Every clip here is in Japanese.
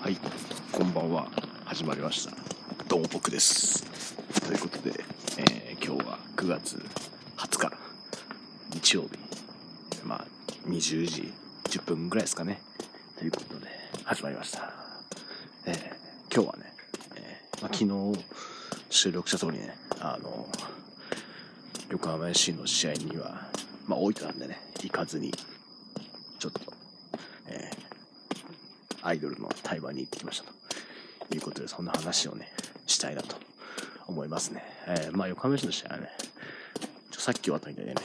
はい、こんばんは。始まりました。どうも僕です。ということで、えー今日は9月20日、日曜日。まあ、20時10分ぐらいですかね。ということで、始まりました。えー今日はね、えーまあ、昨日収録した通りね、あの、横浜 FC の試合には、まあ、大分なんでね、行かずに、ちょっと、アイドルの対バンに行ってきましたということで、そんな話をね、したいなと思いますね。えーまあ、横浜 FC の試合はね、ちょさっき終わったみたいでね、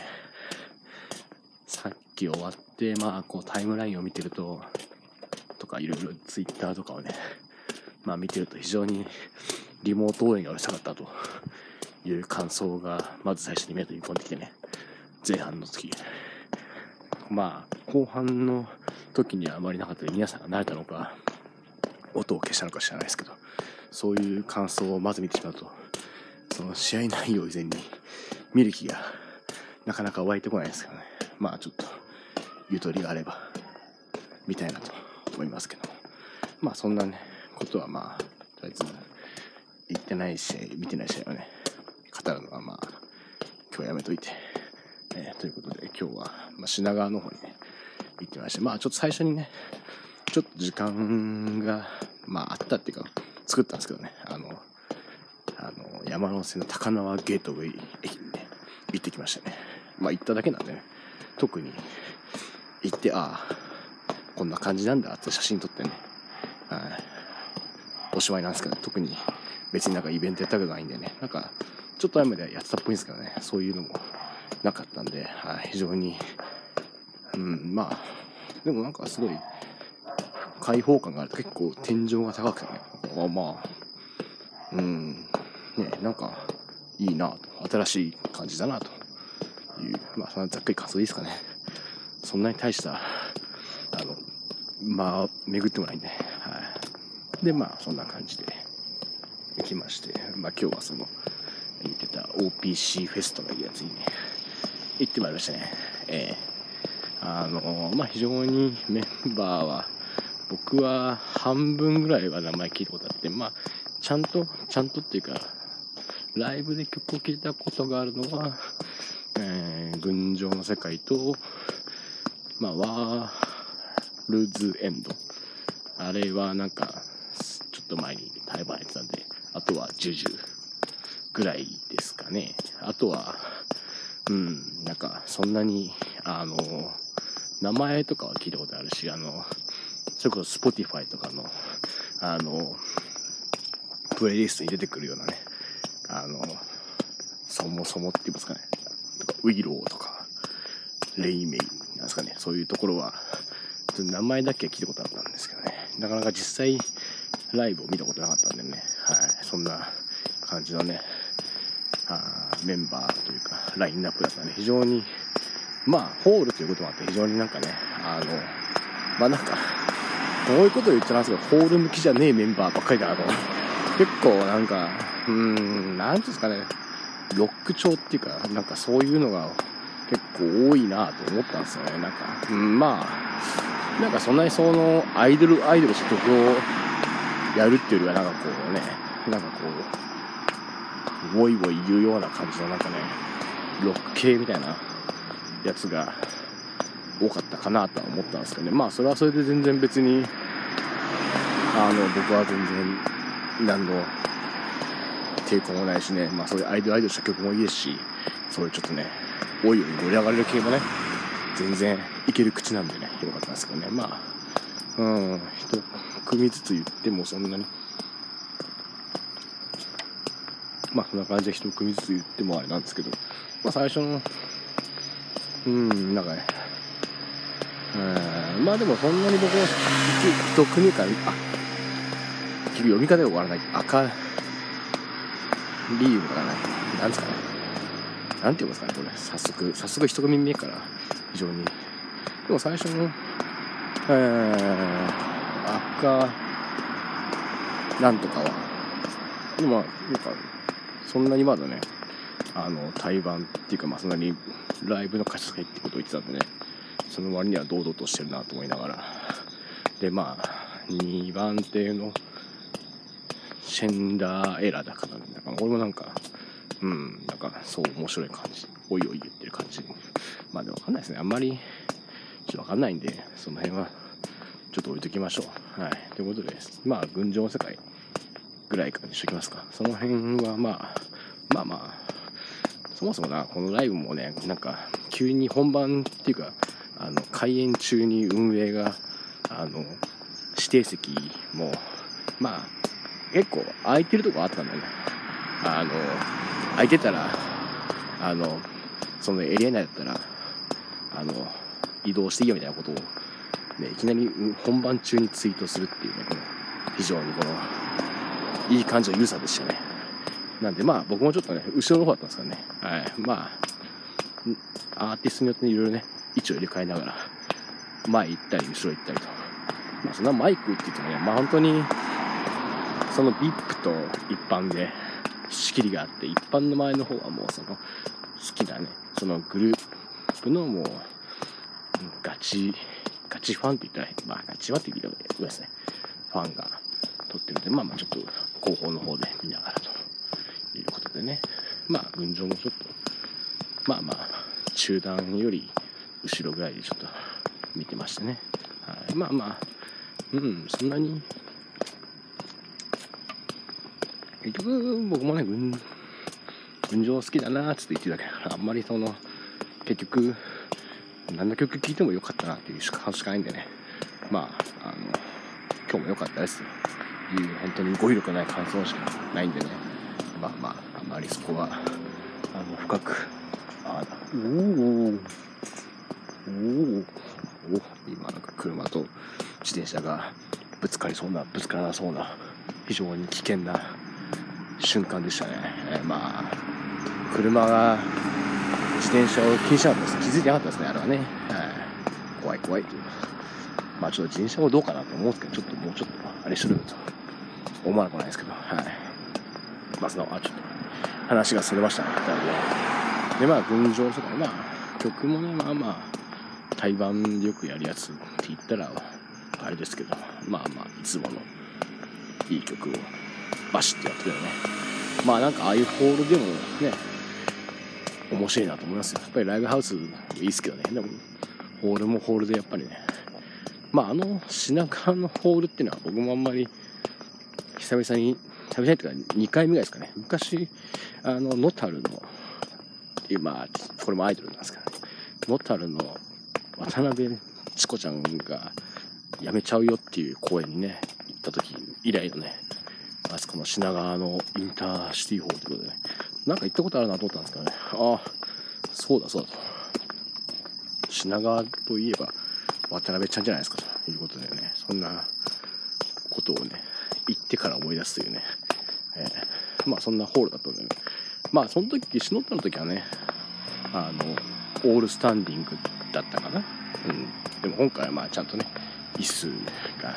さっき終わって、まあ、こうタイムラインを見てると、とかいろいろツイッターとかをね、まあ見てると非常にリモート応援がうるさかったという感想が、まず最初に目に飛び込んできてね、前半の時。まあ、後半の時にはあまりなかったので、皆さんが慣れたのか、音を消したのか知らないですけど、そういう感想をまず見てしまうと、その試合内容以前に見る気がなかなか湧いてこないですけどね。まあちょっと、ゆとりがあれば、見たいなと思いますけど。まあそんなね、ことはまあ、とりあえず、行ってない試合、見てない試合はね、語るのはまあ、今日はやめといて。えーということで、今日は、まあ、品川の方にね、行ってまして、まあちょっと最初にね、ちょっと時間が、まああったっていうか、作ったんですけどね、あの、あの、山手線の高輪ゲートウェイ駅にね、行ってきましたね。まあ行っただけなんでね、特に行って、ああ、こんな感じなんだって写真撮ってね、はい。おしまいなんですけど、ね特に別になんかイベントやったわけじゃないんでね、なんか、ちょっと前までやってたっぽいんですけどね、そういうのもなかったんで、はい、非常に、うん、まあ、でもなんかすごい、開放感がある。と結構天井が高くてね、あまあ、うん、ね、なんか、いいなと、新しい感じだなという、まあ、そんなざっくり感想いいですかね。そんなに大した、あの、まあ、巡ってもないんで、はい。で、まあ、そんな感じで行きまして、まあ、今日はその、言ってた OPC フェスとかいうやつにね、行ってまいりましたね。ええあの、まあ、非常にメンバーは、僕は半分ぐらいは名前聞いたことあって、まあ、ちゃんと、ちゃんとっていうか、ライブで曲を聴いたことがあるのは、えー、群青の世界と、まあ、ワールズエンド。あれはなんか、ちょっと前に対バンやってたんで、あとはジュジュぐらいですかね。あとは、うん、なんか、そんなに、あの、名前とかは聞いたことあるし、あの、それこそ Spotify とかの、あの、プレイリストに出てくるようなね、あの、そもそもって言いますかね、とかウィローとか、レイメイなんですかね、そういうところは、ちょっと名前だけは聞いたことあったんですけどね、なかなか実際、ライブを見たことなかったんでね、はい、そんな感じのね、あメンバーというか、ラインナップだったんで、非常に、まあ、ホールということもあって、非常になんかね、あの、まあなんか、こういうことを言っちゃなんですけど、ホール向きじゃねえメンバーばっかりだなと。結構なんか、うーん、なんていうんですかね、ロック調っていうか、なんかそういうのが結構多いなと思ったんですよね。なんか、うん、まあ、なんかそんなにその、アイドル、アイドルした曲をやるっていうよりは、なんかこうね、なんかこう、ウォイウォイ言うような感じのなんかね、ロック系みたいなやつが多かったかなとは思ったんですけどね。まあそれはそれで全然別に、あの、僕は全然何の抵抗もないしね、まあそういうアイドルアイドルした曲もいいですし、そういうちょっとね、おいおい盛り上がれる系もね、全然いける口なんでね、よかったんですけどね。まあ、うん、一組ずつ言ってもそんなに、まあそんな感じで一組ずつ言ってもあれなんですけど、まあ最初の、うん、なんかね、うん、まあでもそんなに僕は一組から、あ、結局読み方がわらない。赤、リーウかな。なんですかね。なんて言いますかね、これ。早速、早速一組目から非常に。でも最初の、えー、赤、なんとかは、でもまあ、なんか、そんなにまだね、あの、対バンっていうか、まあそんなにライブの歌詞がいいってことを言ってたんでね、その割には堂々としてるなと思いながら。で、まあ、2番手のシェンダーエラーだから、ね、なんか俺もなんか、うん、なんかそう面白い感じ、おいおい言ってる感じ。まあでもわかんないですね。あんまり、ちょっとわかんないんで、その辺は、ちょっと置いときましょう。はい。ということで、まあ、群青の世界ぐらいかにしときますか。その辺はまあ、まあまあ、そもそもな、このライブもね、なんか、急に本番っていうか、あの、開演中に運営が、あの、指定席も、まあ、結構空いてるとこあったんだよね。あの、空いてたら、あの、そのエリア内だったら、あの、移動していいよみたいなことを、ね、いきなり本番中にツイートするっていうね、この、非常にこの、いい感じの良さでしたね。なんでまあ僕もちょっとね、後ろの方だったんですからね。はい。まあ、アーティストによっていろいろね、位置を入れ替えながら、前行ったり後ろ行ったりと。まあそんなマイクって言ってもね、まあ本当に、その VIP と一般で仕切りがあって、一般の前の方はもうその好きなね、そのグループのもう、ガチ、ガチファンって言ったら、まあガチファンって言ったら上ですね。ファンが撮ってるんで、まあまあちょっと後方の方で見ながらということでね。まあ群青もちょっと、まあまあ中段より後ろぐらいでちょっと見てましてね。はい、まあまあ、うん、そんなに結局僕もね群群青好きだなーって言ってるだけだからあんまりその結局何の曲聴いてもよかったなっていう感しかないんでねまああの今日も良かったですいう本当に語彙力ない感想しかないんでねまあまああまりそこはあの深くあおおおお今なんか車と自転車がぶつかりそうなぶつからなそうな非常に危険な瞬間でしたね。えー、まあ、車が自転車を気にしなかったです。気づいてなかったですね、あれはね。はい、怖い怖いという。まあちょっと自転車もどうかなと思うんですけど、ちょっともうちょっとあれすると思わなくないですけど、はい。まあその、あ、ちょっと話がそれましたね。で、まあ、群青とか、まあ、曲もね、まあまあ、対バンでよくやるやつって言ったら、あれですけど、まあまあ、いつものいい曲をバシッてやってくるねまあなんかああいうホールでもね面白いなと思いますよやっぱりライブハウスいいっすけどねでもホールもホールでやっぱりねまああの品川のホールっていうのは僕もあんまり久々に久々にっていうか2回目ぐらいですかね。昔あのノタルのまあこれもアイドルなんですけど、ね、ノタルの渡辺チコちゃんが辞めちゃうよっていう公演にね行った時以来のねあそこの品川のインターシティホールということでね、なんか行ったことあるなと思ったんですけどね、ああ、そうだそうだと。品川といえば渡辺ちゃんじゃないですかということでね、そんなことをね、言ってから思い出すというね、えー、まあそんなホールだったんでね、まあその時、シノッタの時はね、あの、オールスタンディングだったかな。うん。でも今回はまあちゃんとね、椅子が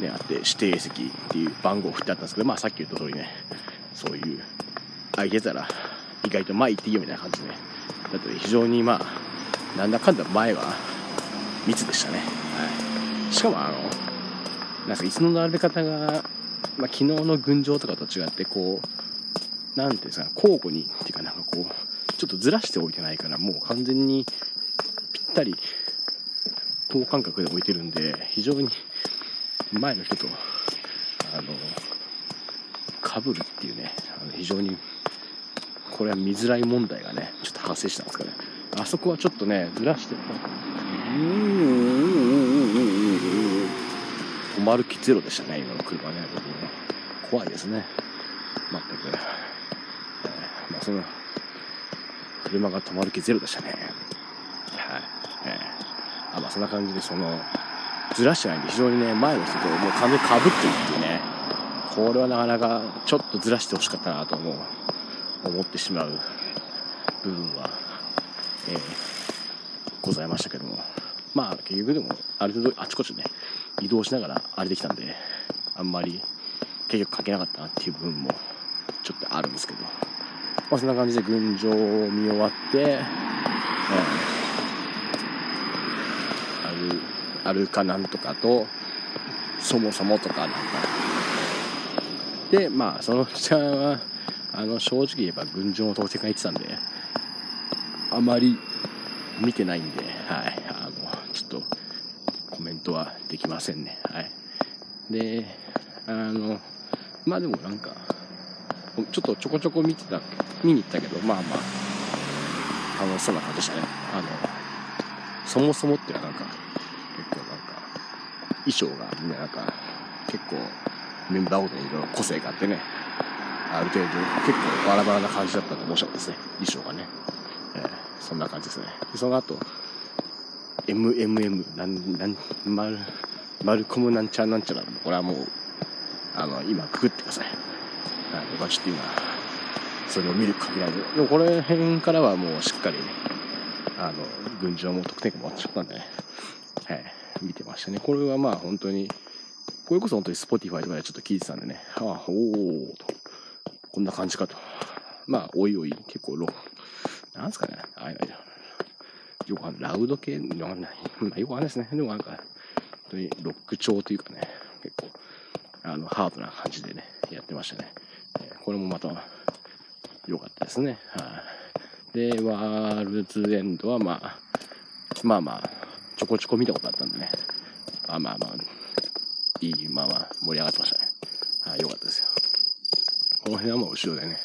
ね、あって、指定席っていう番号を振ってあったんですけど、まあさっき言った通りね、そういう、空いてたら、意外と前行っていいよみたいな感じで、ね、だって非常にまあ、なんだかんだ前は密でしたね。はい。しかもあの、なんか椅子の並べ方が、まあ昨日の群青とかと違って、こう、なんていうんですか、交互に、っていうかなんかこう、ちょっとずらしておいてないから、もう完全にぴったり等間隔で置いてるんで、非常に前の人と、あの、かぶるっていうね、あの非常に、これは見づらい問題がね、ちょっと発生したんですかね。あそこはちょっとね、ずらして、うーん、止まる気ゼロでしたね、今の車ね、僕ね。怖いですね。全く。えー、まあ、その、車が止まる気ゼロでしたね。はい。えー、あ、まあ、そんな感じで、その、ずらしてないんで、非常にね、前の人ともう完全にかぶってるってね、これはなかなかちょっとずらしてほしかったなと思う、思ってしまう部分は、えー、ございましたけども、まあ結局でも、ある程度あちこちね、移動しながらあれできたんで、あんまり結局書けなかったなっていう部分もちょっとあるんですけど、まあそんな感じで群青を見終わって、えー、ある、あるかなんとかと、そもそもとかなんか。で、まあ、そのちゃんは、あの、正直言えば群青の当選が言ってたんで、あまり見てないんで、はい、ントはできませんね。はい。で、あの、まあでもなんか、ちょっとちょこちょこ見てた、見に行ったけど、まあまあ、楽しそうな感じでしたね。あの、そもそもっていうのはなんか、結構なんか、衣装がみんななんか、結構メンバーごとにいろいろ個性があってね、ある程度結構バラバラな感じだったんで面白かったですね、衣装がね。えー、そんな感じですね。で、その後、MMM、なん、なん、マル、マルコムなんちゃなんちゃら、これはもう、あの、今、くくってください。はい、僕はちょっと今、それを見る限らず、でもこれ辺からはもうしっかりね、あの、群青も得点が終わっちゃったんでね、はい、見てましたね。これはまあ本当に、これこそ本当に Spotify とかでちょっと聞いてたんでね、ああ、おおと、こんな感じかと。まあ、おいおい、結構ロ、なんすかね、ああいうの、よくあの、ラウド系、わかんない。まあ、よくわかんないですね。でもなんか、本当にロック調というかね、結構、あの、ハードな感じでね、やってましたね。えー、これもまた、良かったですね。はい、で、ワールズエンドはまあ、まあまあ、ちょこちょこ見たことあったんでね。あまあまあ、いい、まあまあ、盛り上がってましたね。はい、良かったですよ。この辺はもう後ろでね、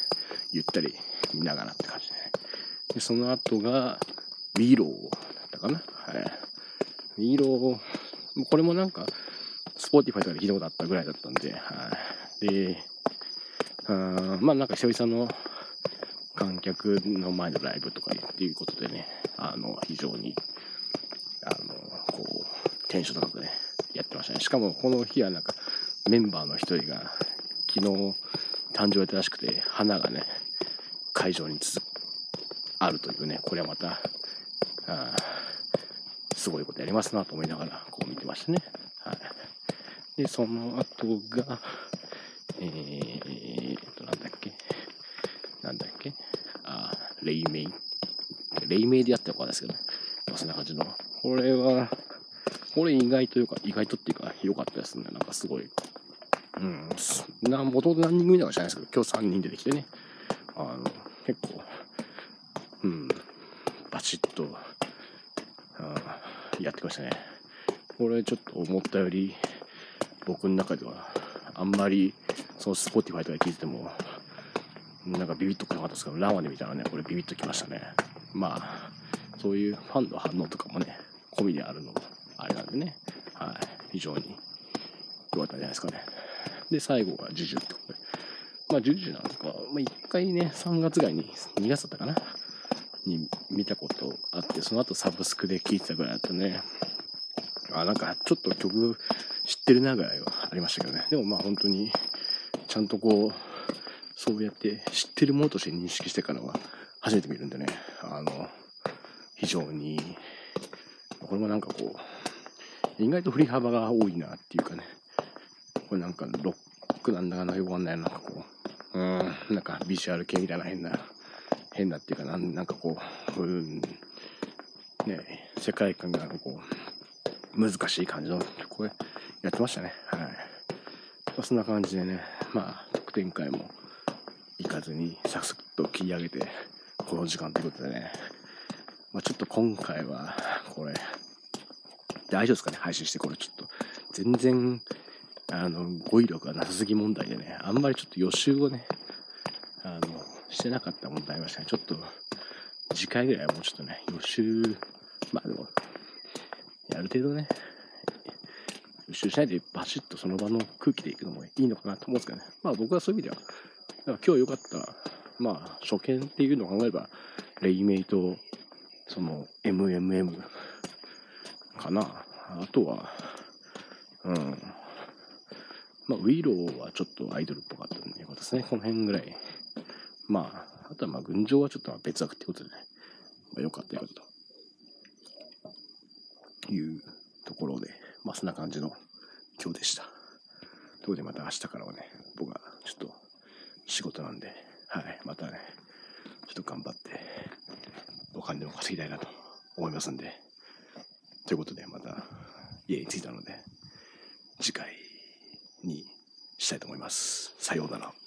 ゆったり見ながらって感じでね。で、その後が、ウィーローだったかな？はい。ウィーロー、これもなんか、スポーティファイとかで聞いたことあったぐらいだったんで、はい。で、あまあなんか久々の観客の前のライブとかっていうことでね、あの、非常に、あの、こう、テンション高くね、やってましたね。しかもこの日はなんか、メンバーの一人が、昨日、誕生日らしくて、花がね、会場にあるというね、これはまた、あすごいことやりますなと思いながら、こう見てましたね。はい。で、その後が、えーと、なんだっけ、なんだっけ、あ、レイメイ。レイメイでやったのかですけどね。そんな感じの。これは、これ意外というか、意外とっていうか、良かったですね。なんかすごい。うん。な、元々何人組だか知らないですけど、今日3人出てきてね。あの、結構、うん、バチッと、あやってきましたね。これちょっと思ったより、僕の中では、あんまり、その Spotify とか聞いてても、なんかビビッと来なかったですけど、ランワで見たらね、これビビッときましたね。まあ、そういうファンの反応とかもね、込みであるのも、あれなんでね、はい、非常に良かったんじゃないですかね。で、最後がジュジュってことで。まあ、ジュジュなんか、まあ、一回ね、3月ぐらいに、2月だったかなに見たことあって、その後サブスクで聴いてたぐらいだったね。あ、なんかちょっと曲知ってるなぐらいはありましたけどね。でもまあ本当に、ちゃんとこう、そうやって知ってるものとして認識してからは初めて見るんでね、あの、非常に、これもなんかこう、意外と振り幅が多いなっていうかね、これなんかロックなんだかなよくわかんないなんかこう、うん、なんかビジュアル系みたいな変な、変なっていうかなん、なんかこう、うん、ね、世界観がこう、難しい感じのこれやってましたね。はい。まあ、そんな感じでね、まあ、特典会も行かずにサクサクと切り上げて、この時間ということでね、まあ、ちょっと今回は、これ、大丈夫ですかね？配信して、これちょっと、全然、あの、語彙力がなさすぎ問題でね、あんまりちょっと予習をね、してなかった問題ありましたね。ちょっと、次回ぐらいはもうちょっとね、予習、まあでも、ある程度ね、予習しないでバシッとその場の空気でいくのもいいのかなと思うんですけどね。まあ僕はそういう意味では、今日良かった、まあ初見っていうのを考えれば、レイメイと、その MMM かな。あとは、うん。まあ、ウィローはちょっとアイドルっぽかったんでよかったですね。この辺ぐらい。まあ、あとはまあ、群青はちょっと別枠ってことでね。まあ、よかったよかったと。いうところで、まあ、そんな感じの今日でした。ということで、また明日からはね、僕はちょっと仕事なんで、はい、またね、ちょっと頑張って、お金を稼ぎたいなと思いますんで、ということで、また家に着いたので、次回、にしたいと思います。さようなら。